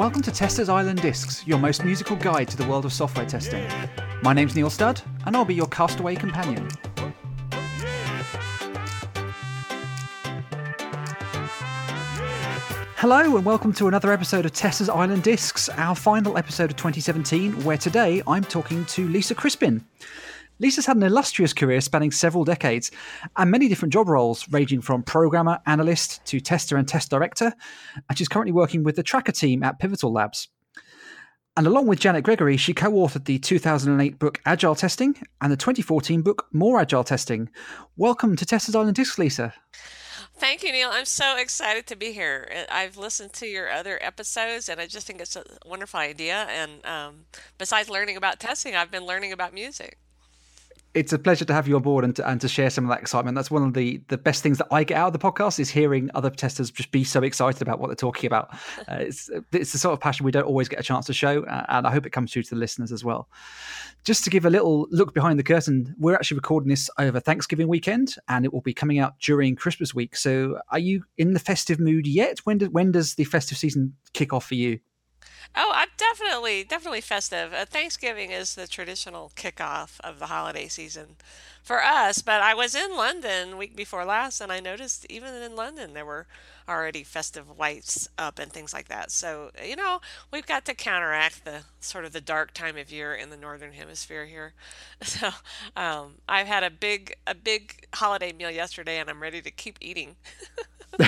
Welcome to Testers Island Discs, your most musical guide to the world of software testing. My name's Neil Studd, and I'll be your castaway companion. Hello, and welcome to another episode of Testers Island Discs, our final episode of 2017, where today I'm talking to Lisa Crispin. Lisa's had an illustrious career spanning several decades and many different job roles, ranging from programmer, analyst to tester and test director. And she's currently working with the Tracker team at Pivotal Labs. And along with Janet Gregory, she co authored the 2008 book Agile Testing and the 2014 book More Agile Testing. Welcome to Testers Island Lisa. Thank you, Neil. I'm so excited to be here. I've listened to your other episodes, and I just think it's a wonderful idea. And um, besides learning about testing, I've been learning about music it's a pleasure to have you on board and to, and to share some of that excitement. That's one of the, the best things that I get out of the podcast is hearing other testers just be so excited about what they're talking about. Uh, it's it's the sort of passion we don't always get a chance to show, uh, and I hope it comes through to the listeners as well. Just to give a little look behind the curtain, we're actually recording this over Thanksgiving weekend, and it will be coming out during Christmas week. So, are you in the festive mood yet? When do, when does the festive season kick off for you? Oh, I'm definitely, definitely festive. Uh, Thanksgiving is the traditional kickoff of the holiday season for us. But I was in London week before last, and I noticed even in London there were already festive lights up and things like that. So you know, we've got to counteract the sort of the dark time of year in the northern hemisphere here. So um, I've had a big, a big holiday meal yesterday, and I'm ready to keep eating.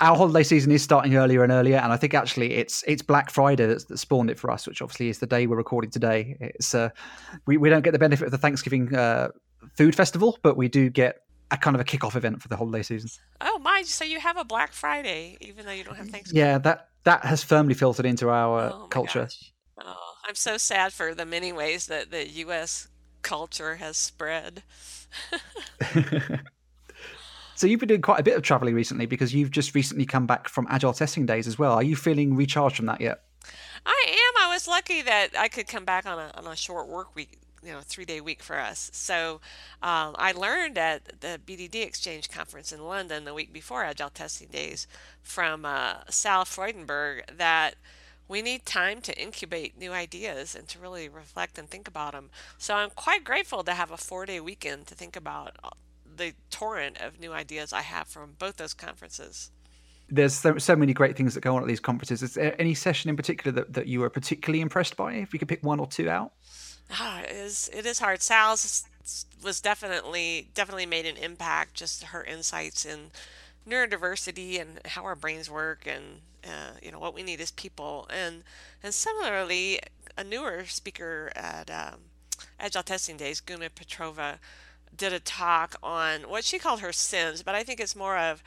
Our holiday season is starting earlier and earlier, and I think actually it's it's Black Friday that's, that spawned it for us, which obviously is the day we're recording today. It's uh, we we don't get the benefit of the Thanksgiving uh, food festival, but we do get a kind of a kickoff event for the holiday season. Oh my! So you have a Black Friday, even though you don't have Thanksgiving. Yeah, that that has firmly filtered into our oh culture. Gosh. Oh, I'm so sad for the many ways that the U.S. culture has spread. So you've been doing quite a bit of traveling recently because you've just recently come back from agile testing days as well. Are you feeling recharged from that yet? I am. I was lucky that I could come back on a on a short work week, you know, three day week for us. So um, I learned at the BDD Exchange conference in London the week before Agile Testing Days from uh, Sal Freudenberg that we need time to incubate new ideas and to really reflect and think about them. So I'm quite grateful to have a four day weekend to think about the torrent of new ideas I have from both those conferences. There's so, so many great things that go on at these conferences. Is there any session in particular that, that you were particularly impressed by? If you could pick one or two out. Ah, it is it is hard. Sal's was definitely definitely made an impact. Just her insights in neurodiversity and how our brains work, and uh, you know what we need as people. And and similarly, a newer speaker at um, Agile Testing Days, Guna Petrova, did a talk on what she called her sins, but I think it's more of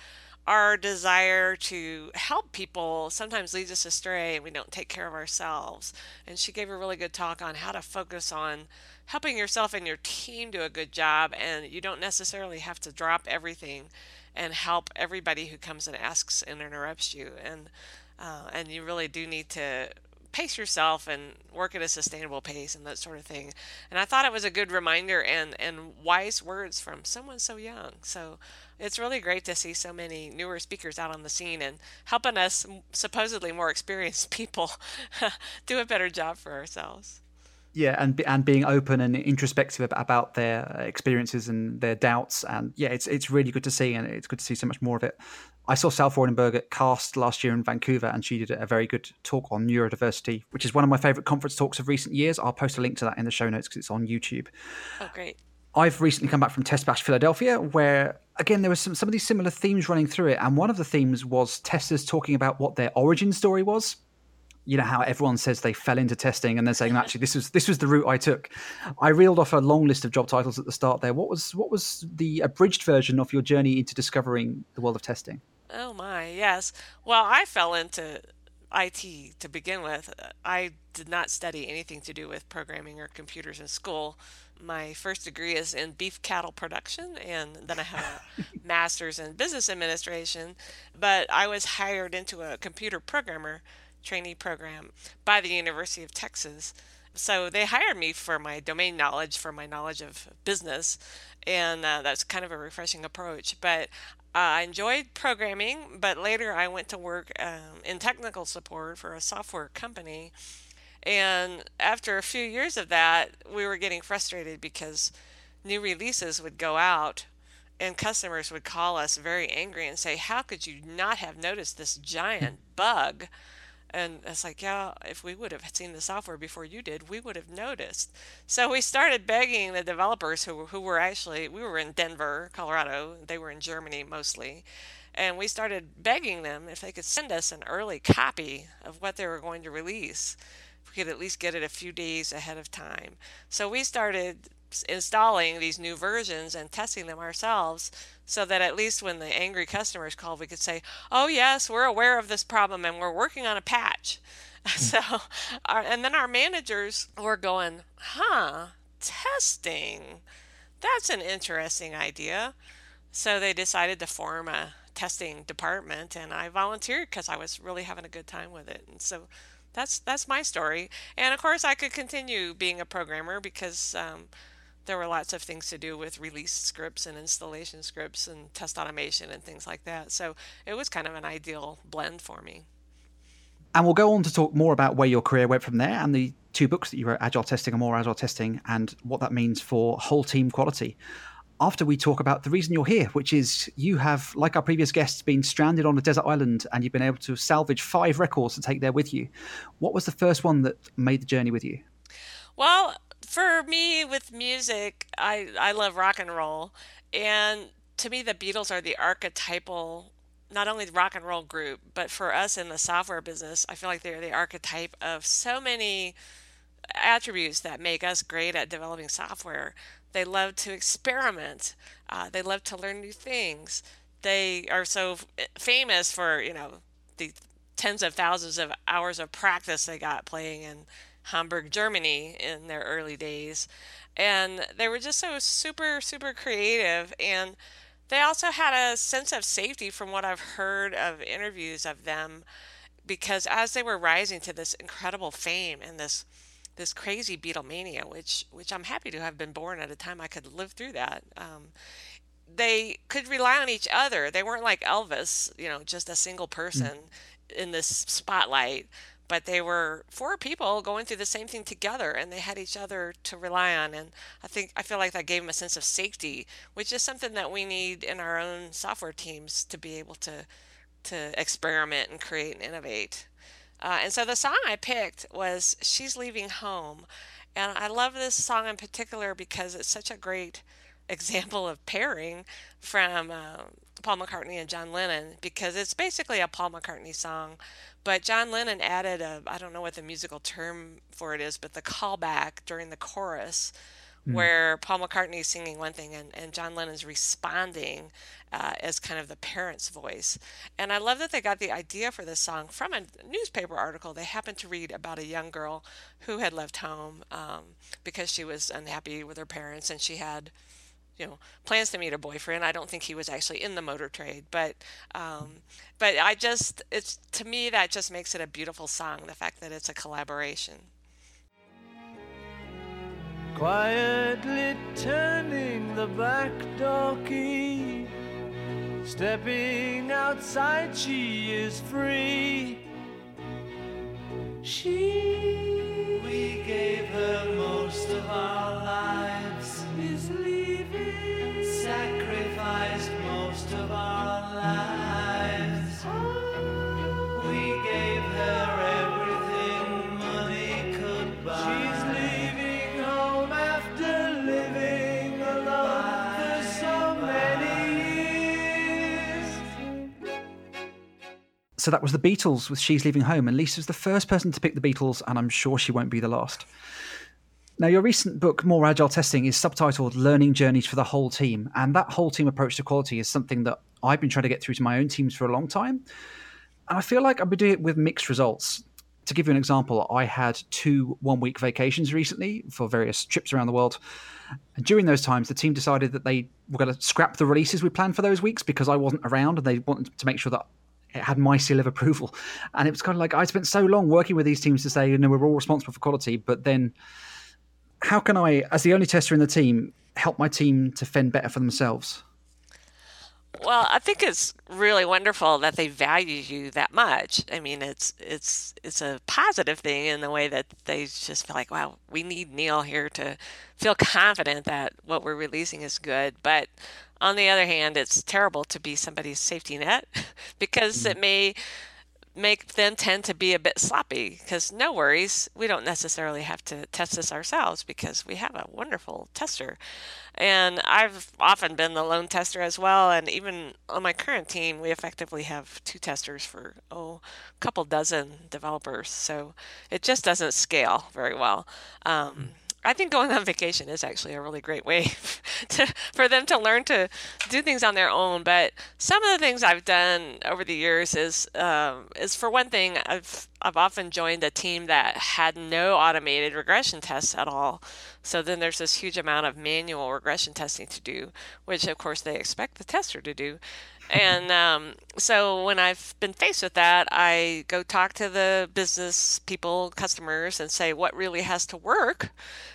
our desire to help people sometimes leads us astray and we don't take care of ourselves. And she gave a really good talk on how to focus on helping yourself and your team do a good job. And you don't necessarily have to drop everything and help everybody who comes and asks and interrupts you. And uh, and you really do need to pace yourself and work at a sustainable pace and that sort of thing. And I thought it was a good reminder and, and wise words from someone so young. So it's really great to see so many newer speakers out on the scene and helping us, supposedly more experienced people, do a better job for ourselves. Yeah, and and being open and introspective about their uh, experiences and their doubts, and yeah, it's it's really good to see, and it's good to see so much more of it. I saw Sal Freudenberg at Cast last year in Vancouver, and she did a very good talk on neurodiversity, which is one of my favorite conference talks of recent years. I'll post a link to that in the show notes because it's on YouTube. Oh, great. I've recently come back from Test Bash Philadelphia, where again there were some, some of these similar themes running through it, and one of the themes was testers talking about what their origin story was you know how everyone says they fell into testing and they're saying actually this was this was the route I took. I reeled off a long list of job titles at the start there. What was what was the abridged version of your journey into discovering the world of testing? Oh my, yes. Well, I fell into IT to begin with. I did not study anything to do with programming or computers in school. My first degree is in beef cattle production, and then I have a master's in business administration. But I was hired into a computer programmer trainee program by the University of Texas. so they hired me for my domain knowledge, for my knowledge of business, and uh, that's kind of a refreshing approach. But uh, I enjoyed programming, but later I went to work um, in technical support for a software company. And after a few years of that, we were getting frustrated because new releases would go out and customers would call us very angry and say, How could you not have noticed this giant bug? And it's like, yeah, if we would have seen the software before you did, we would have noticed. So we started begging the developers who, who were actually, we were in Denver, Colorado, they were in Germany mostly. And we started begging them if they could send us an early copy of what they were going to release. If we could at least get it a few days ahead of time. So we started installing these new versions and testing them ourselves so that at least when the angry customers called, we could say, oh, yes, we're aware of this problem and we're working on a patch. so, our, and then our managers were going, huh, testing. That's an interesting idea. So they decided to form a testing department and I volunteered because I was really having a good time with it. And so that's that's my story. And of course I could continue being a programmer because um, there were lots of things to do with release scripts and installation scripts and test automation and things like that. So it was kind of an ideal blend for me. And we'll go on to talk more about where your career went from there and the two books that you wrote, Agile Testing and More Agile Testing, and what that means for whole team quality. After we talk about the reason you're here, which is you have, like our previous guests, been stranded on a desert island and you've been able to salvage five records to take there with you. What was the first one that made the journey with you? Well, for me with music, I I love rock and roll, and to me the Beatles are the archetypal not only rock and roll group, but for us in the software business, I feel like they're the archetype of so many attributes that make us great at developing software. They love to experiment. Uh, they love to learn new things. They are so famous for you know the tens of thousands of hours of practice they got playing in Hamburg, Germany in their early days. And they were just so super, super creative. And they also had a sense of safety from what I've heard of interviews of them because as they were rising to this incredible fame and this this crazy Beatlemania, which which I'm happy to have been born at a time I could live through that. Um, they could rely on each other. They weren't like Elvis, you know, just a single person mm. in this spotlight but they were four people going through the same thing together and they had each other to rely on and i think i feel like that gave them a sense of safety which is something that we need in our own software teams to be able to to experiment and create and innovate. Uh, and so the song i picked was she's leaving home and i love this song in particular because it's such a great example of pairing from uh, Paul McCartney and John Lennon because it's basically a Paul McCartney song but John Lennon added a, I don't know what the musical term for it is, but the callback during the chorus mm. where Paul McCartney is singing one thing and, and John Lennon's responding uh, as kind of the parent's voice. And I love that they got the idea for this song from a newspaper article. They happened to read about a young girl who had left home um, because she was unhappy with her parents and she had you know plans to meet a boyfriend. I don't think he was actually in the motor trade, but um, but I just it's to me that just makes it a beautiful song. The fact that it's a collaboration. Quietly turning the back door key, stepping outside, she is free. She we gave her most of our lives is sacrificed most of our lives. We gave her everything money could buy. She's leaving home after living alone for so many years. So that was the Beatles with She's Leaving Home, and Lisa's the first person to pick the Beatles, and I'm sure she won't be the last. Now, your recent book, More Agile Testing, is subtitled Learning Journeys for the Whole Team. And that whole team approach to quality is something that I've been trying to get through to my own teams for a long time. And I feel like I've been doing it with mixed results. To give you an example, I had two one week vacations recently for various trips around the world. And during those times, the team decided that they were going to scrap the releases we planned for those weeks because I wasn't around and they wanted to make sure that it had my seal of approval. And it was kind of like I spent so long working with these teams to say, you know, we're all responsible for quality, but then how can I, as the only tester in the team, help my team to fend better for themselves? Well, I think it's really wonderful that they value you that much. I mean, it's it's it's a positive thing in the way that they just feel like, wow, we need Neil here to feel confident that what we're releasing is good. But on the other hand, it's terrible to be somebody's safety net because mm-hmm. it may make them tend to be a bit sloppy because no worries we don't necessarily have to test this ourselves because we have a wonderful tester. And i've often been the lone tester as well and even on my current team we effectively have two testers for oh a couple dozen developers so it just doesn't scale very well. Um, I think going on vacation is actually a really great way to, for them to learn to do things on their own. But some of the things I've done over the years is um, is for one thing, I've I've often joined a team that had no automated regression tests at all. So then there's this huge amount of manual regression testing to do, which of course they expect the tester to do and um, so when I've been faced with that, I go talk to the business people, customers, and say what really has to work.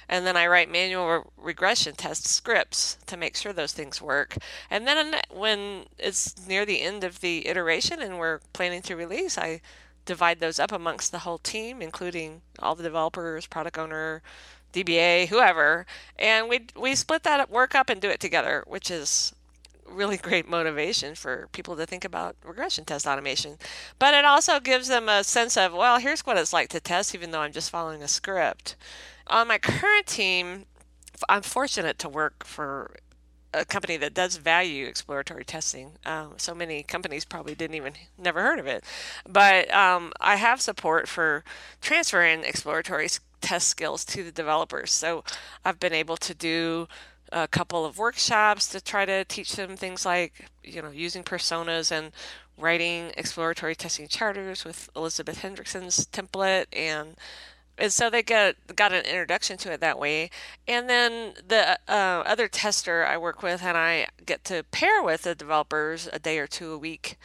And then I write manual regression test scripts to make sure those things work. And then when it's near the end of the iteration and we're planning to release, I divide those up amongst the whole team, including all the developers, product owner, DBA, whoever, and we we split that work up and do it together, which is really great motivation for people to think about regression test automation. But it also gives them a sense of, well, here's what it's like to test, even though I'm just following a script. On my current team, I'm fortunate to work for a company that does value exploratory testing. Um, so many companies probably didn't even never heard of it, but um, I have support for transferring exploratory test skills to the developers. So I've been able to do a couple of workshops to try to teach them things like you know using personas and writing exploratory testing charters with Elizabeth Hendrickson's template. And and so they get got an introduction to it that way. And then the uh, other tester i work with and i get to pair with the developers a day or two a week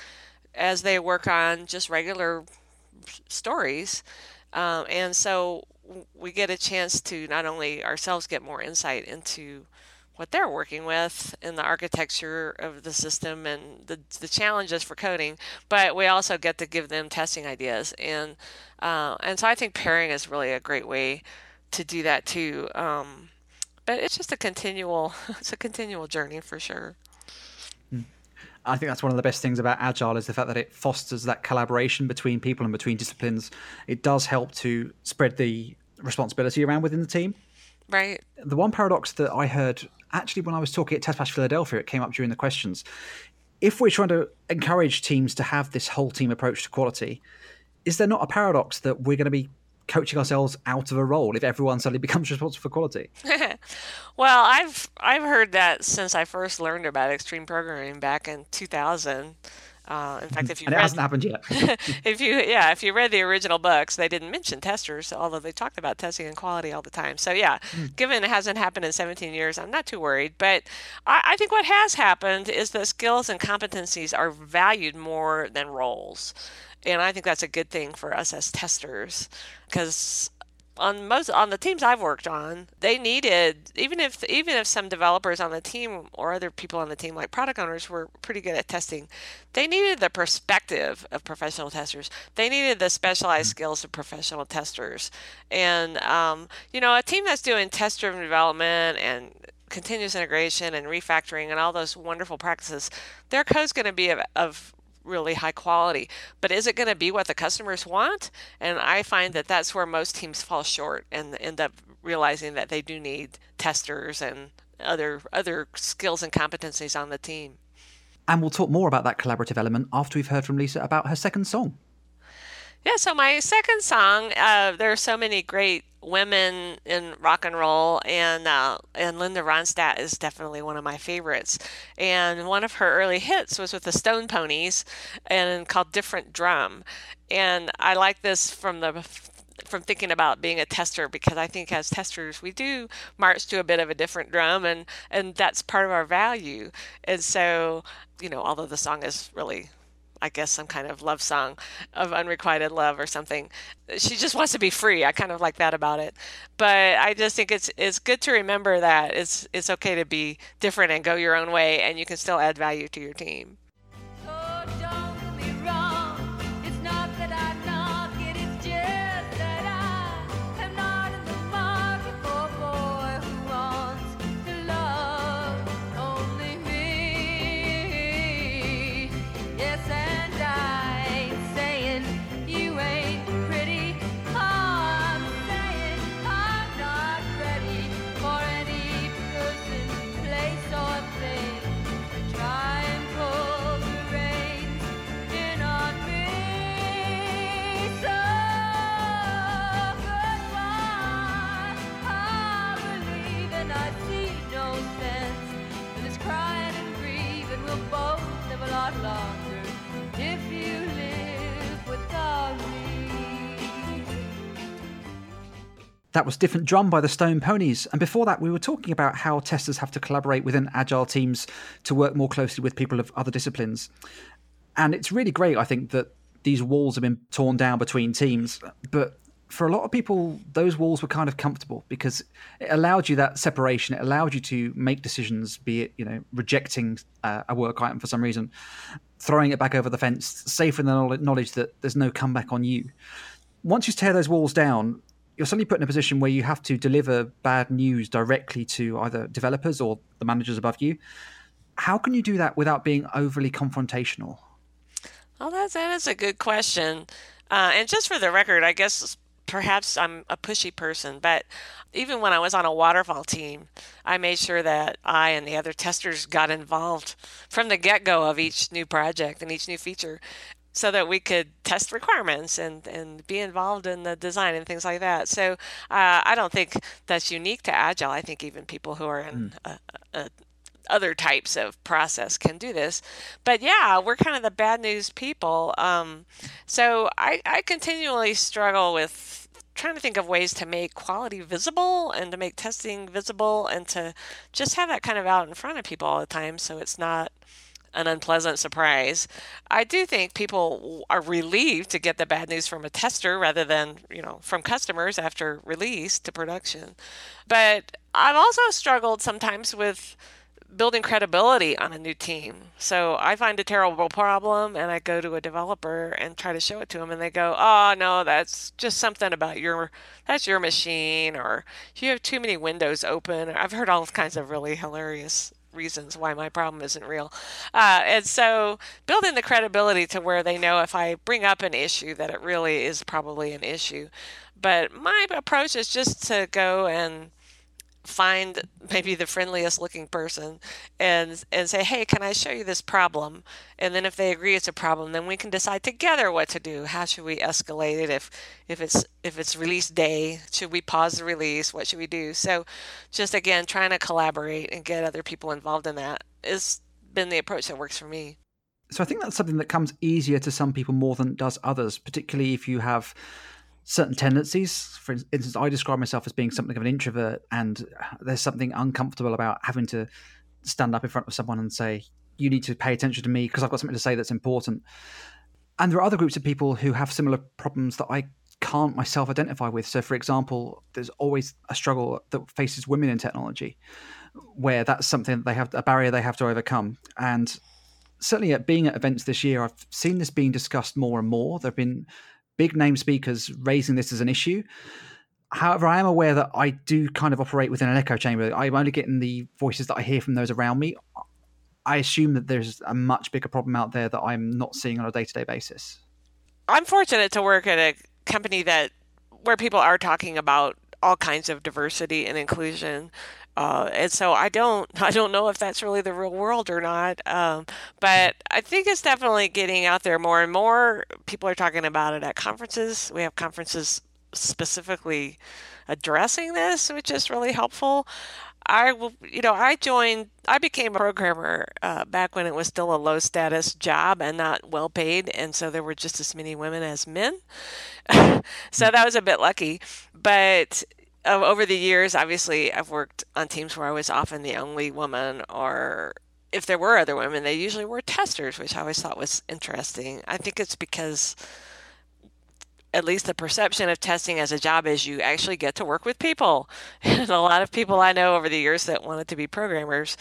as they work on just regular stories. Um, and so we get a chance to not only ourselves get more insight into what they're working with in the architecture of the system and the, the challenges for coding, but we also get to give them testing ideas. And, uh, and so I think pairing is really a great way to do that too. Um, but it's just a continual, it's a continual journey for sure. Hmm. I think that's one of the best things about Agile is the fact that it fosters that collaboration between people and between disciplines. It does help to spread the responsibility around within the team. Right. The one paradox that I heard actually when I was talking at Test Bash Philadelphia, it came up during the questions. If we're trying to encourage teams to have this whole team approach to quality, is there not a paradox that we're going to be coaching ourselves out of a role if everyone suddenly becomes responsible for quality? well, I've I've heard that since I first learned about extreme programming back in 2000. Uh, in fact, if you and it read, hasn't happened yet. if you yeah, if you read the original books, they didn't mention testers, although they talked about testing and quality all the time. So yeah, mm. given it hasn't happened in 17 years, I'm not too worried. But I, I think what has happened is that skills and competencies are valued more than roles and I think that's a good thing for us as testers because on most on the teams I've worked on, they needed even if even if some developers on the team or other people on the team like product owners were pretty good at testing, they needed the perspective of professional testers. They needed the specialized mm-hmm. skills of professional testers, and um, you know a team that's doing test-driven development and continuous integration and refactoring and all those wonderful practices, their code's going to be of, of really high quality. But is it going to be what the customers want? And I find that that's where most teams fall short and end up realizing that they do need testers and other other skills and competencies on the team. And we'll talk more about that collaborative element after we've heard from Lisa about her second song. Yeah, so my second song, uh, there are so many great women in rock and roll, and uh, and Linda Ronstadt is definitely one of my favorites. And one of her early hits was with the Stone Ponies, and called "Different Drum." And I like this from the from thinking about being a tester because I think as testers we do march to a bit of a different drum and and that's part of our value. And so, you know, although the song is really I guess, some kind of love song of unrequited love or something. She just wants to be free. I kind of like that about it. But I just think it's it's good to remember that it's it's okay to be different and go your own way, and you can still add value to your team. That was Different Drum by the Stone Ponies. And before that, we were talking about how testers have to collaborate within agile teams to work more closely with people of other disciplines. And it's really great, I think, that these walls have been torn down between teams. But for a lot of people, those walls were kind of comfortable because it allowed you that separation. It allowed you to make decisions, be it, you know, rejecting uh, a work item for some reason, throwing it back over the fence, safe in the knowledge that there's no comeback on you. Once you tear those walls down, you're suddenly put in a position where you have to deliver bad news directly to either developers or the managers above you. How can you do that without being overly confrontational? Well, that's, that is a good question. Uh, and just for the record, I guess perhaps I'm a pushy person, but even when I was on a waterfall team, I made sure that I and the other testers got involved from the get go of each new project and each new feature so that we could test requirements and, and be involved in the design and things like that. So uh, I don't think that's unique to Agile. I think even people who are in mm. other types of process can do this. But yeah, we're kind of the bad news people. Um, so I, I continually struggle with trying to think of ways to make quality visible and to make testing visible and to just have that kind of out in front of people all the time so it's not – an unpleasant surprise. I do think people are relieved to get the bad news from a tester rather than, you know, from customers after release to production. But I've also struggled sometimes with building credibility on a new team. So I find a terrible problem and I go to a developer and try to show it to them and they go, "Oh, no, that's just something about your that's your machine or you have too many windows open." I've heard all kinds of really hilarious reasons why my problem isn't real. Uh, and so building the credibility to where they know if I bring up an issue that it really is probably an issue. But my approach is just to go and find maybe the friendliest looking person and and say hey can i show you this problem? And then if they agree it's a problem then we can decide together what to do. How should we escalate it? If if it's if it's release day should we pause the release? What should we do? So just again trying to collaborate and get other people involved in that has been the approach that works for me. So i think that's something that comes easier to some people more than does others particularly if you have certain tendencies. For instance, I describe myself as being something of an introvert, and there's something uncomfortable about having to stand up in front of someone and say, "You need to pay attention to me because I've got something to say that's important." And there are other groups of people who have similar problems that I can't myself identify with. So, for example, there's always a struggle that faces women in technology, where that's something that they have a barrier they have to overcome. And certainly, at being at events this year, I've seen this being discussed more and more. There've been big name speakers raising this as an issue. However, I am aware that I do kind of operate within an echo chamber. I'm only getting the voices that I hear from those around me. I assume that there's a much bigger problem out there that I'm not seeing on a day to day basis. I'm fortunate to work at a company that where people are talking about all kinds of diversity and inclusion. Uh, and so I don't I don't know if that's really the real world or not. Um, but I think it's definitely getting out there more and more. People are talking about it at conferences. We have conferences specifically addressing this, which is really helpful. I will, you know, I joined, I became a programmer uh, back when it was still a low status job and not well paid. And so there were just as many women as men. so that was a bit lucky. But over the years, obviously, I've worked on teams where I was often the only woman or if there were other women, they usually were testers, which I always thought was interesting. I think it's because at least the perception of testing as a job is you actually get to work with people. And a lot of people I know over the years that wanted to be programmers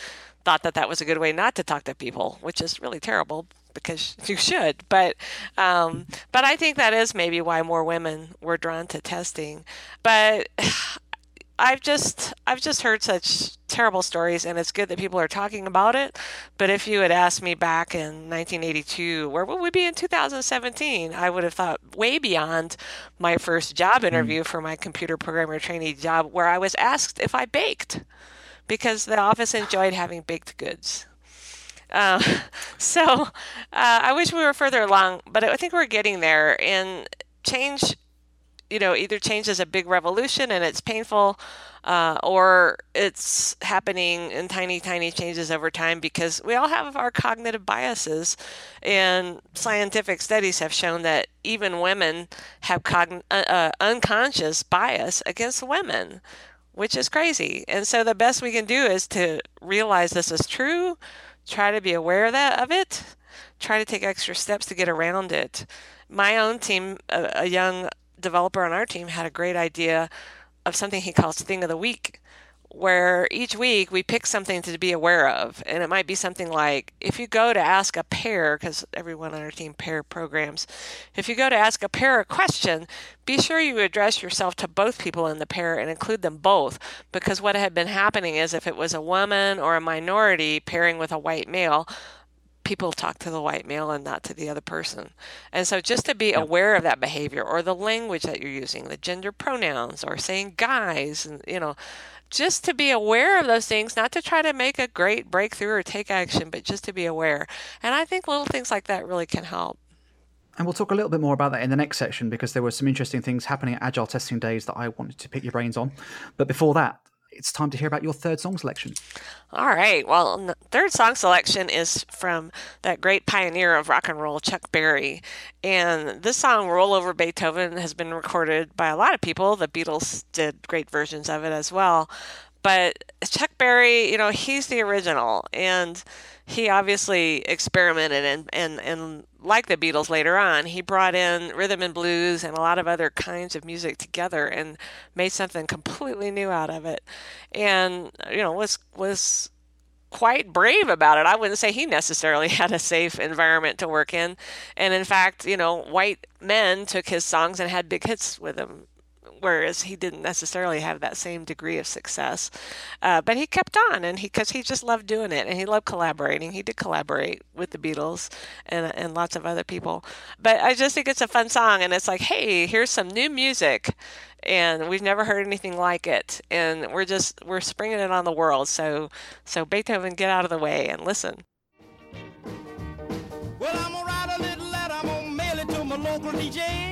thought that that was a good way not to talk to people, which is really terrible because you should. But um, but I think that is maybe why more women were drawn to testing. But I've just I've just heard such terrible stories, and it's good that people are talking about it. But if you had asked me back in 1982, where would we be in 2017? I would have thought way beyond my first job hmm. interview for my computer programmer trainee job, where I was asked if I baked, because the office enjoyed having baked goods. Uh, so uh, I wish we were further along, but I think we're getting there. And change you know, either change is a big revolution and it's painful, uh, or it's happening in tiny, tiny changes over time because we all have our cognitive biases. And scientific studies have shown that even women have cogn- uh, uh, unconscious bias against women, which is crazy. And so the best we can do is to realize this is true, try to be aware of, that, of it, try to take extra steps to get around it. My own team, a, a, young developer on our team had a great idea of something he calls thing of the week where each week we pick something to be aware of. And it might be something like if you go to ask a pair because everyone on our team pair programs if you go to ask a pair a question be sure you address yourself to both people in the pair and include them both. Because what had been happening is if it was a woman or a minority pairing with a white male people talk to the white male and not to the other person. And so just to be yep. aware of that behavior or the language that you're using, the gender pronouns or saying guys and you know, just to be aware of those things, not to try to make a great breakthrough or take action, but just to be aware. And I think little things like that really can help. And we'll talk a little bit more about that in the next section because there were some interesting things happening at Agile Testing Days that I wanted to pick your brains on. But before that, it's time to hear about your third song selection. All right. Well, third song selection is from that great pioneer of rock and roll, Chuck Berry. And this song, Roll Over Beethoven, has been recorded by a lot of people. The Beatles did great versions of it as well. But Chuck Berry, you know, he's the original. And he obviously experimented and, and, and like the Beatles later on, he brought in rhythm and blues and a lot of other kinds of music together and made something completely new out of it. And you know, was was quite brave about it. I wouldn't say he necessarily had a safe environment to work in. And in fact, you know, white men took his songs and had big hits with them whereas he didn't necessarily have that same degree of success. Uh, but he kept on, and he because he just loved doing it, and he loved collaborating. He did collaborate with the Beatles and and lots of other people. But I just think it's a fun song, and it's like, hey, here's some new music. And we've never heard anything like it, and we're just we're springing it on the world. So, so Beethoven, get out of the way and listen. Well, I'm gonna write a little letter. I'm gonna mail it to my local DJ.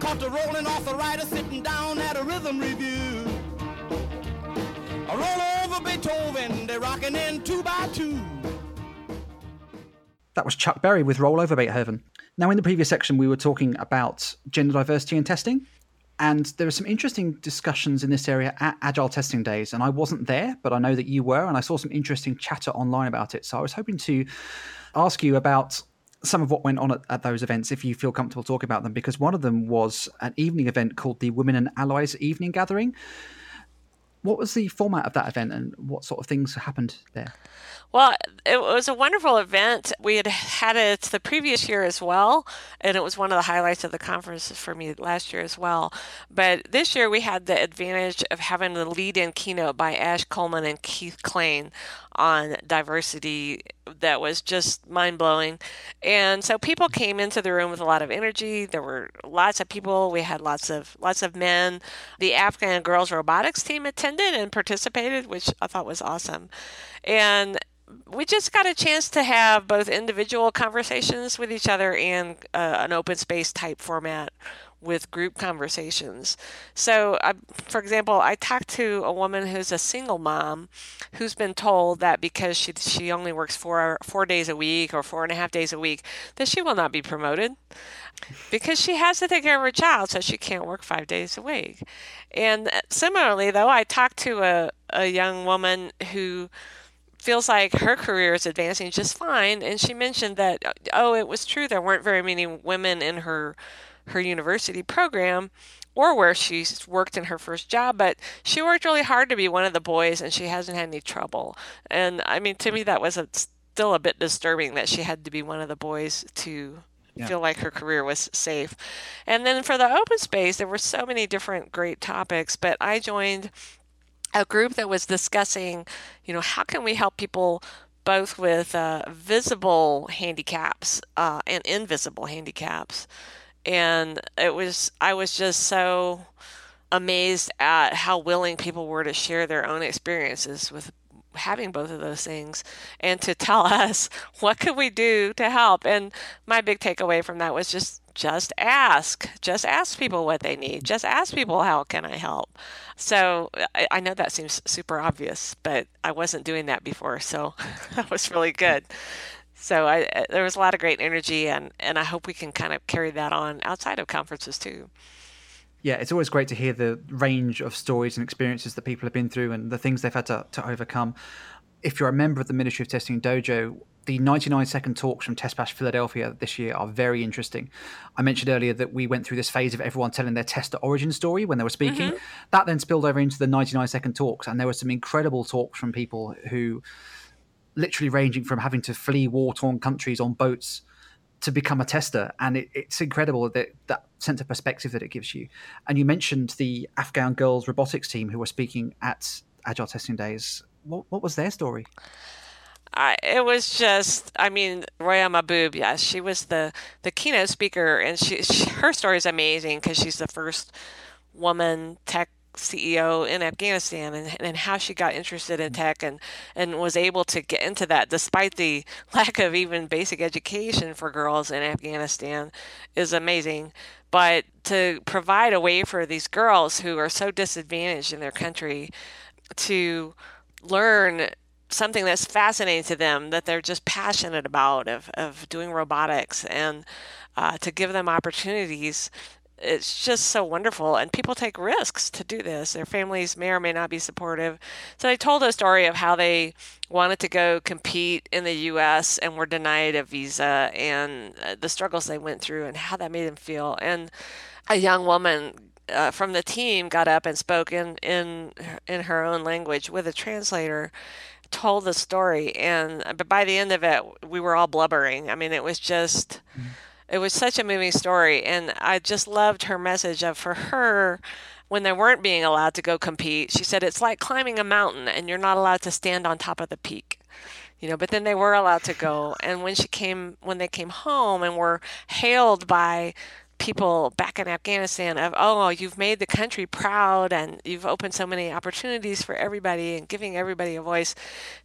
Caught the rolling off the rider sitting down at a rhythm review. Roll over Beethoven, they're rocking in two by two. That was Chuck Berry with Roll Over Beethoven. Now, in the previous section, we were talking about gender diversity and testing, and there were some interesting discussions in this area at Agile Testing Days. And I wasn't there, but I know that you were, and I saw some interesting chatter online about it. So I was hoping to ask you about some of what went on at, at, those events, if you feel comfortable talking about them, because one of them was an evening event called the Women and Allies Evening Gathering. What was the format of that event and what sort of things happened there? Well, it was a wonderful event. We had had it the previous year as well, and it was one of the highlights of the conference for me last year as well. But this year we had the advantage of having the lead in keynote by Ash Coleman and Keith Klain on diversity that was just mind blowing. And so people came into the room with a lot of energy. There were lots of people. We had lots of lots of men. The Afghan girls robotics team attended and participated, which I thought was awesome. And we just got a chance to have both individual conversations with each other and uh, an open space type format with group conversations. So, uh, for example, I talked to a woman who's a single mom who's been told that because she she only works four four days a week or four and a half days a week, that she will not be promoted because she has to take care of her child, so she can't work five days a week. And uh, similarly, though, I talked to a, a young woman who feels like her career is advancing just fine. And she mentioned that, oh, it was true there weren't very many women in her her university program or where she's worked in her first job, but she worked really hard to be one of the boys and she hasn't had any trouble. And I mean, to me, that was a, still a bit disturbing that she had to be one of the boys to yeah. feel like her career was safe. And then for the open space, there were so many different great topics, but I joined a group that was discussing, you know, how can we help people both with uh, visible handicaps uh, and invisible handicaps. And it was, I was just so amazed at how willing people were to share their own experiences with having both of those things and to tell us what could we do to help. And my big takeaway from that was just just ask just ask people what they need just ask people how can i help? So I, I know that seems super obvious but i wasn't doing that before so that was really good so I, there was a lot of great energy and and i hope we can kind of carry that on outside of conferences too yeah, it's always great to hear the range of stories and experiences that people have been through and the things they've had to, to overcome. If you're a member of the Ministry of Testing Dojo, the 99 second talks from Test Bash Philadelphia this year are very interesting. I mentioned earlier that we went through this phase of everyone telling their tester origin story when they were speaking. Mm-hmm. That then spilled over into the 99 second talks, and there were some incredible talks from people who literally ranging from having to flee war torn countries on boats to become a tester, and it, it's incredible that that sense of perspective that it gives you. And you mentioned the Afghan girls robotics team who were speaking at Agile Testing Days. What, what was their story? I, it was just, I mean, Roya Mahboob, yes, she was the, the keynote speaker, and she, she her story is amazing because she's the first woman tech CEO in Afghanistan and, and how she got interested in tech and, and was able to get into that despite the lack of even basic education for girls in Afghanistan is amazing. But to provide a way for these girls who are so disadvantaged in their country to learn something that's fascinating to them that they're just passionate about of, of doing robotics and uh, to give them opportunities it's just so wonderful and people take risks to do this. Their families may or may not be supportive. So they told a story of how they wanted to go compete in the us and were denied a visa and uh, the struggles they went through and how that made them feel. And a young woman uh, from the team got up and spoke in, in in her own language with a translator told the story. And but by the end of it we were all blubbering. I mean it was just mm-hmm it was such a moving story and i just loved her message of for her when they weren't being allowed to go compete she said it's like climbing a mountain and you're not allowed to stand on top of the peak you know but then they were allowed to go and when she came when they came home and were hailed by people back in Afghanistan of oh you've made the country proud and you've opened so many opportunities for everybody and giving everybody a voice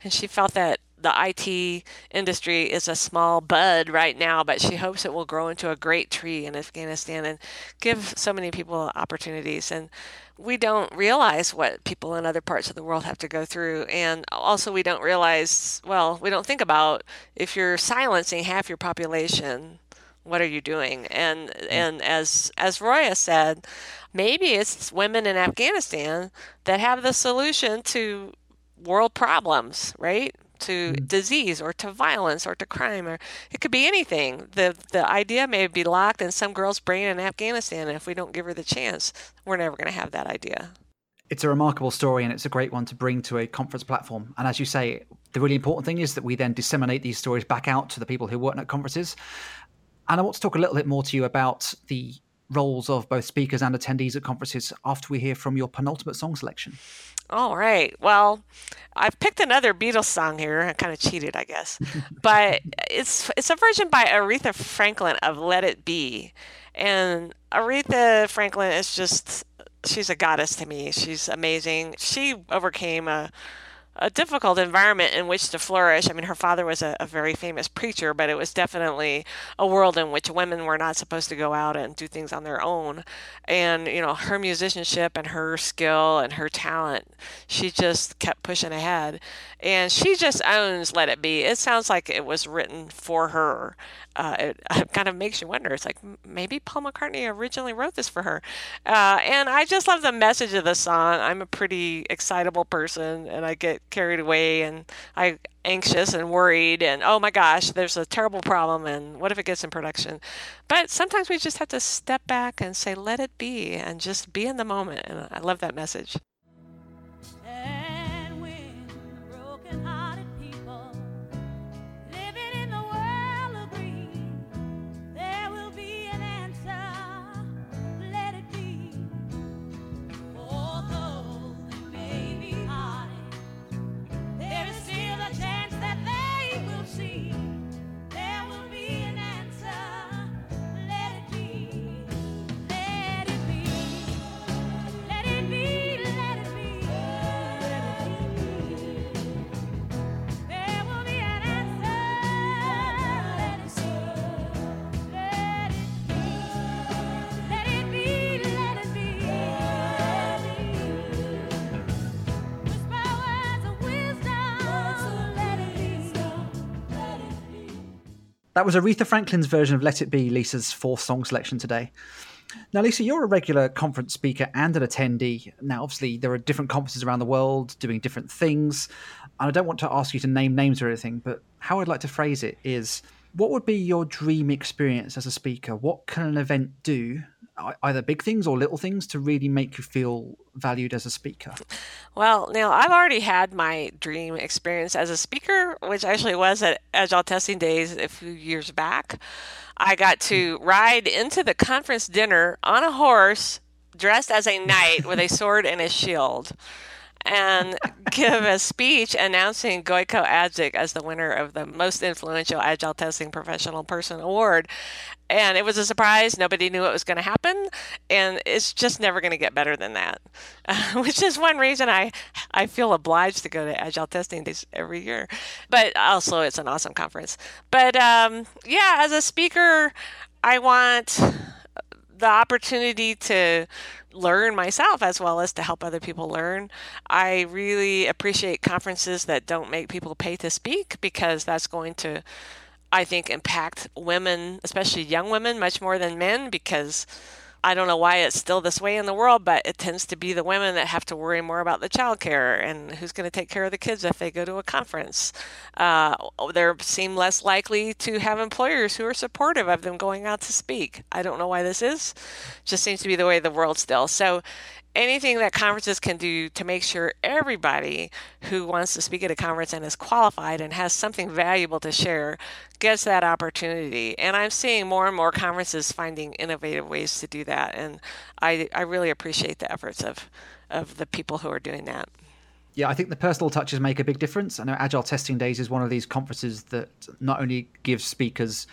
and she felt that the IT industry is a small bud right now, but she hopes it will grow into a great tree in Afghanistan and give so many people opportunities. And we don't realize what people in other parts of the world have to go through. And also, we don't realize, well, we don't think about if you're silencing half your population, what are you doing? And mm. and as as Roya said, maybe it's women in Afghanistan that have the solution to world problems, right? To mm. disease or to violence or to crime or it could be anything. The the idea may be locked in some girl's brain in Afghanistan and if we don't give her the chance, we're never going to have that idea. It's a remarkable story and it's a great one to bring to a conference platform. And as you say, the really important thing is that we then disseminate these stories back out to the people who work at conferences. And I want to talk a little bit more to you about the roles of both speakers and attendees at conferences after we hear from your penultimate song selection. All right. Well, I've picked another Beatles song here. I kind of cheated, I guess, but it's it's a version by Aretha Franklin of "Let It Be," and Aretha Franklin is just she's a goddess to me. She's amazing. She overcame a a difficult environment in which to flourish. I mean, her father was a, a, very famous preacher, but it was definitely a world in which women were not supposed to go out and do things on their own. And, you know, her musicianship and her skill and her talent, she just kept pushing ahead. And she just owns Let It Be. It sounds like it was written for her uh, it, it, kind of makes you wonder. It's like maybe Paul McCartney originally wrote this for her. Uh, and I just love the message of the song. I'm a pretty excitable person, and I get carried away, and I anxious and worried, and oh my gosh, there's a terrible problem, and what if it gets in production? But sometimes we just have to step back and say, let it be, and just be in the moment. And I love that message. That was Aretha Franklin's version of Let It Be, Lisa's fourth song selection today. Now, Lisa, you're a regular conference speaker and an attendee. Now, obviously, there are different conferences around the world doing different things. And I don't want to ask you to name names or anything, but how I'd like to phrase it is what would be your dream experience as a speaker? What can an event do either big things or little things to really make you feel valued as a speaker? Well, Neil, I've already had my dream experience as a speaker, which actually was at Agile Testing Days a few years back. I got to mm. ride into the conference dinner on a horse dressed as a knight with a sword and a shield and give a speech announcing Gojko Adzic as the winner of the most influential agile testing professional person award. And it was a surprise. Nobody knew it was going to happen, and it's just never going to get better than that. Which is one reason I I feel obliged to go to Agile Testing Days every year. But also, it's an awesome conference. But um, yeah, as a speaker, I want the opportunity to learn myself as well as to help other people learn. I really appreciate conferences that don't make people pay to speak because that's going to, I think, impact women, especially young women, much more than men because I don't know why it's still this way in the world, but it tends to be the women that have to worry more about the childcare and who's going to take care of the kids if they go to a conference. Uh, they seem less likely to have employers who are supportive of them going out to speak. I don't know why this is. Just seems to be the way the world still. So anything that conferences can do to make sure everybody who wants to speak at a conference and is qualified and has something valuable to share gets that opportunity. And I'm seeing more and more conferences finding innovative ways to do that. And I, I really appreciate the efforts of, of the people who are doing that. Yeah, I think the personal touches make a big difference. I know Agile Testing Days is one of these conferences that not only gives speakers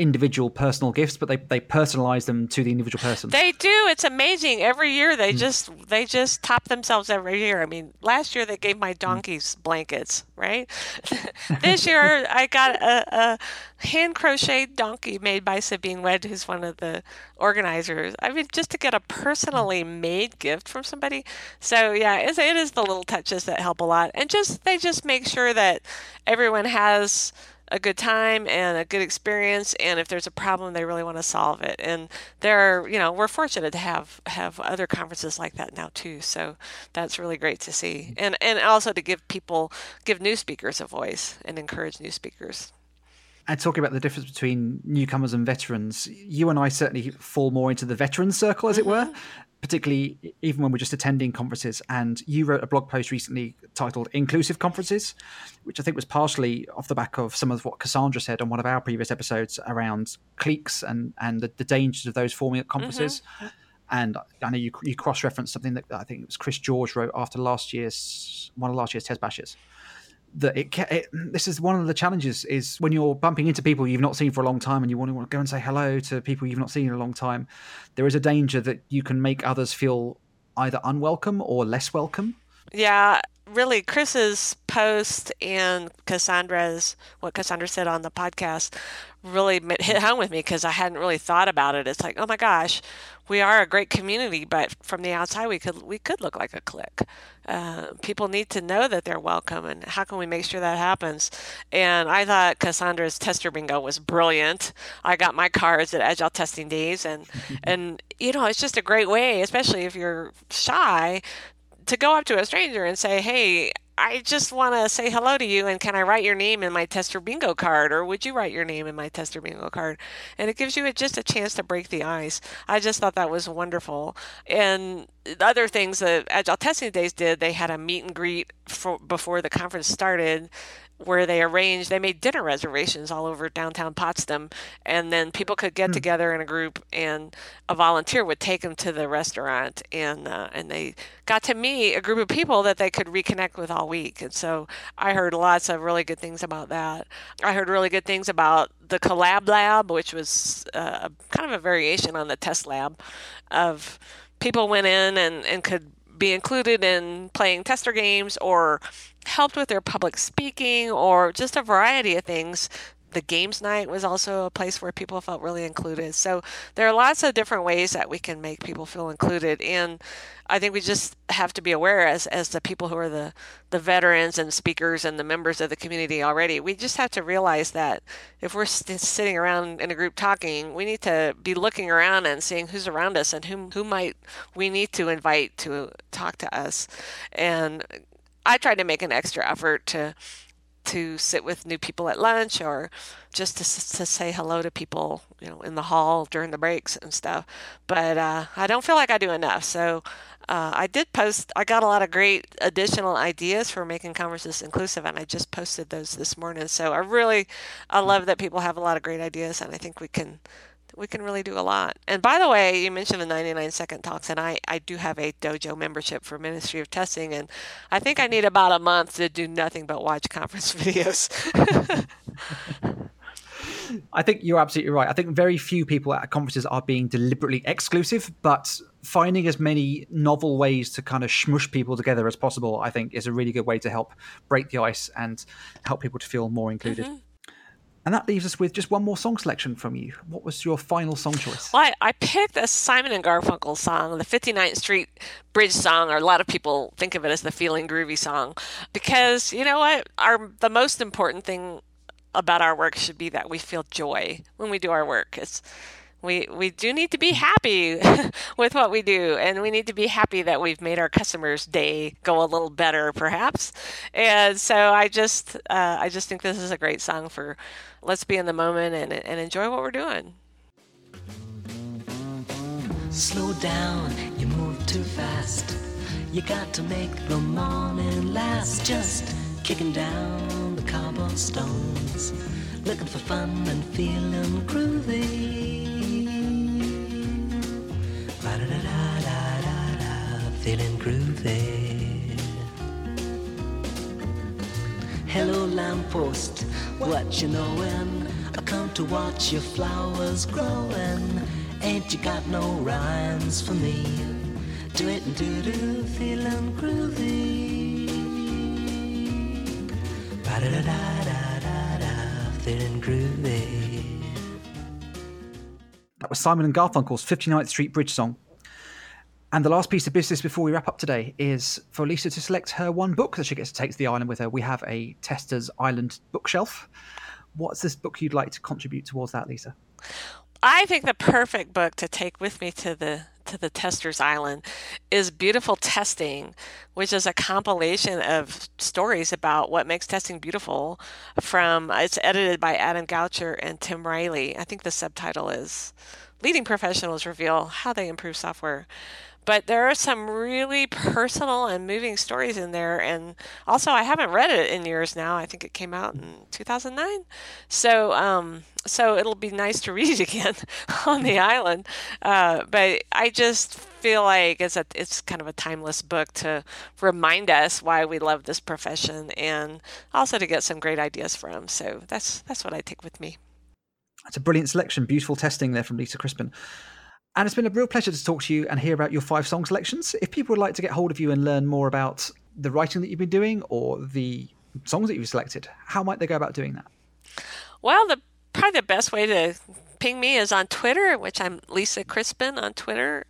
individual personal gifts, but they, they personalize them to the individual person. They do. It's amazing. Every year they mm. just they just top themselves every year. I mean, last year they gave my donkeys mm. blankets, right? this year I got a, a hand crocheted donkey made by Sabine Wed, who's one of the organizers. I mean, just to get a personally made gift from somebody. So yeah, it's, it is the little touches that help a lot, and just they just make sure that everyone has a good time and a good experience and if there's a problem they really want to solve it and there are you know we're fortunate to have have other conferences like that now too so that's really great to see and and also to give people give new speakers a voice and encourage new speakers and talking about the difference between newcomers and veterans, you and I certainly fall more into the veteran circle, as mm-hmm. it were. Mm-hmm particularly even when we're just attending conferences. And you wrote a blog post recently titled Inclusive Conferences, which I think was partially off the back of some of what Cassandra said on one of our previous episodes around cliques and, and the, the dangers of those forming at conferences. Mm-hmm. And I know you you cross referenced something that I think it was Chris George wrote after last year's one of last year's TestBashes. That it, it this is one of the challenges is when you're bumping into people you've not seen for a long time and you want to, want to go and say hello to people you've not seen in a long time. There is a danger that you can make others feel either unwelcome or less welcome. Yeah, really Chris's post and Cassandra's what Cassandra said on the podcast really hit home with me because I hadn't really thought about it. It's like, oh my gosh, we are a great community, but from the outside, we could we could look like a clique. Uh, people need to know that they're welcome, and how can we make sure that happens? And I thought Cassandra's tester bingo was brilliant. I got my cards at Agile Testing Days, and and you know, it's just a great way, especially if you're shy, to go up to a stranger and say, "Hey, I just want to say hello to you, and can I write your name in my tester bingo card, or would you write your name in my tester bingo card?" And it gives you a, just a chance to break the ice. I just thought that was wonderful. And other things that Agile Testing Days did, they had a meet and greet for, before the conference started, where they arranged they made dinner reservations all over downtown Potsdam and then people could get hmm. together in a group and a volunteer would take them to the restaurant and uh, and they got to meet a group of people that they could reconnect with all week and so I heard lots of really good things about that I heard really good things about the collab lab which was uh, kind of a variation on the test lab of people went in and, and could be included in playing tester games or helped with their public speaking or just a variety of things. The games night was also a place where people felt really included. So there are lots of different ways that we can make people feel included. And I think we just have to be aware as, as the people who are the, the veterans and speakers and the members of the community already, we just have to realize that if we're st- sitting around in a group talking, we need to be looking around and seeing who's around us and whom, who might we need to invite to talk to us. And I try to make an extra effort to to sit with new people at lunch or just to, to say hello to people, you know, in the hall during the breaks and stuff. But uh, I don't feel like I do enough. So uh, I did post, I got a lot of great additional ideas for making conferences inclusive, and I just posted those this morning. So I really, I love that people have a lot of great ideas, and I think we can we can really do a lot. And by the way, you mentioned the 99 second talks, and I, I do have a dojo membership for Ministry of Testing, and I think I need about a month to do nothing but watch conference videos. I think you're absolutely right. I think very few people at conferences are being deliberately exclusive, but finding as many novel ways to kind of smush people together as possible, I think, is a really good way to help break the ice and help people to feel more included. Mm-hmm. And that leaves us with just one more song selection from you. What was your final song choice? Well, I, I picked a Simon and Garfunkel song, the 59th Street Bridge song, or a lot of people think of it as the feeling groovy song, because you know what? Our the most important thing about our work should be that we feel joy when we do our work. It's we we do need to be happy with what we do and we need to be happy that we've made our customers day go a little better perhaps. And so i just uh, i just think this is a great song for let's be in the moment and, and enjoy what we're doing. Slow down you move too fast. You got to make the morning last. Just kicking down the cobblestones looking for fun and feeling groovy feeling groovy. Hello, lamppost, what you knowin'? I come to watch your flowers growin'. Ain't you got no rhymes for me? Do it and do do, feeling groovy. Ba da da da da da, feeling groovy. That was Simon and Garfunkel's 59th Street Bridge song. And the last piece of business before we wrap up today is for Lisa to select her one book that she gets to take to the island with her. We have a Tester's Island bookshelf. What's this book you'd like to contribute towards that, Lisa? I think the perfect book to take with me to the to the Tester's Island is Beautiful Testing, which is a compilation of stories about what makes testing beautiful. From it's edited by Adam Goucher and Tim Riley. I think the subtitle is "Leading Professionals Reveal How They Improve Software." But there are some really personal and moving stories in there. And also, I haven't read it in years now. I think it came out in 2009. So, um, so it'll be nice to read again on the island. Uh, but I just feel like it's a it's kind of a timeless book to remind us why we love this profession and also to get some great ideas from. So that's that's what I take with me. It's a brilliant selection, beautiful testing there from Lisa Crispin. And it's been a real pleasure to talk to you and hear about your five song selections. If people would like to get hold of you and learn more about the writing that you've been doing or the songs that you've selected, how might they go about doing that? Well, the probably the best way to ping me is on Twitter, which I'm Lisa Crispin on Twitter,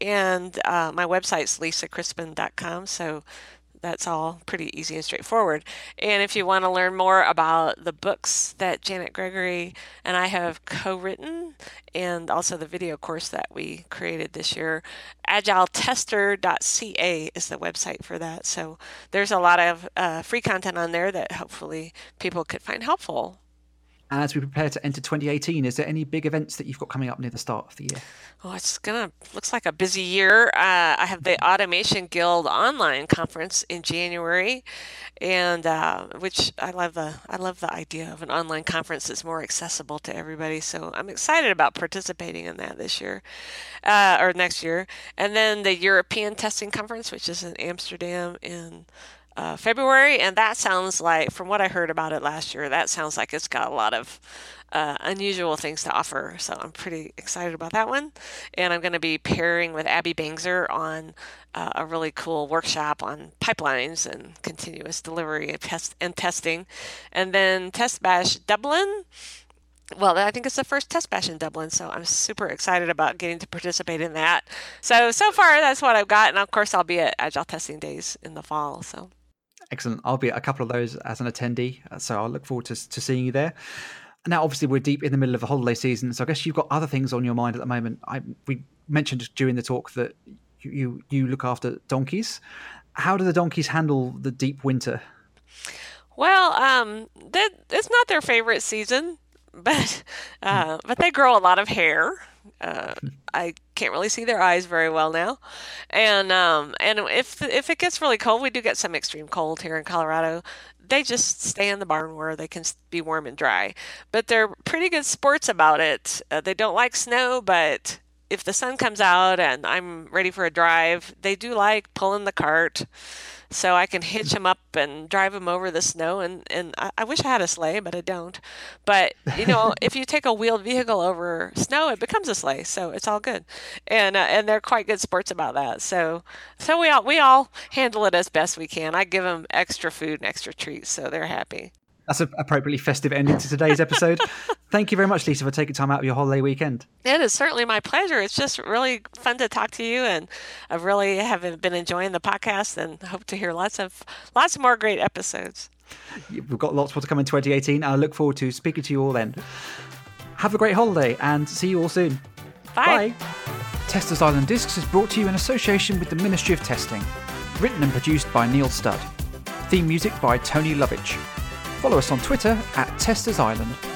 and uh, my website's lisacrispin.com. So that's all pretty easy and straightforward. And if you want to learn more about the books that Janet Gregory and I have co written, and also the video course that we created this year, agiletester.ca is the website for that. So there's a lot of uh, free content on there that hopefully people could find helpful. As we prepare to enter 2018, is there any big events that you've got coming up near the start of the year? Oh, it's gonna looks like a busy year. Uh, I have the Automation Guild online conference in January, and uh, which I love the I love the idea of an online conference that's more accessible to everybody. So I'm excited about participating in that this year, uh, or next year. And then the European Testing Conference, which is in Amsterdam in uh, February, and that sounds like, from what I heard about it last year, that sounds like it's got a lot of uh, unusual things to offer. So I'm pretty excited about that one. And I'm going to be pairing with Abby Bangser on uh, a really cool workshop on pipelines and continuous delivery and, test- and testing. And then Test Bash Dublin. Well, I think it's the first test bash in Dublin, so I'm super excited about getting to participate in that. So so far, that's what I've got, and of course, I'll be at Agile Testing Days in the fall. So Excellent. I'll be at a couple of those as an attendee, uh, so I'll look forward to, to seeing you there. Now, obviously, we're deep in the middle of a holiday season, so I guess you've got other things on your mind at the moment. I, we mentioned during the talk that you, you, you look after donkeys. How do the donkeys handle the deep winter? Well, um, that it's not their favorite season, but uh, but they grow a lot of hair. Uh, I can't really see their eyes very well now, and um, and if if it gets really cold, we do get some extreme cold here in Colorado. They just stay in the barn where they can be warm and dry, but they're pretty good sports about it. Uh, they don't like snow, but if the sun comes out and I'm ready for a drive, they do like pulling the cart so I can hitch him up and drive him over the snow. And, and I, I wish I had a sleigh, but I don't. But, you know, if you take a wheeled vehicle over snow, it becomes a sleigh. So it's all good. And, uh, and they're quite good sports about that. So, so we all, we all handle it as best we can. I give them extra food and extra treats. So they're happy. That's an appropriately festive ending to today's episode. Thank you very much, Lisa, for taking time out of your holiday weekend. It is certainly my pleasure. It's just really fun to talk to you, and I really have been enjoying the podcast, and hope to hear lots of lots more great episodes. We've got lots more to come in 2018. I look forward to speaking to you all then. Have a great holiday, and see you all soon. Bye. Bye. Testers Island Discs is brought to you in association with the Ministry of Testing. Written and produced by Neil Studd. Theme music by Tony Lovitch. Follow us on Twitter at Testers Island.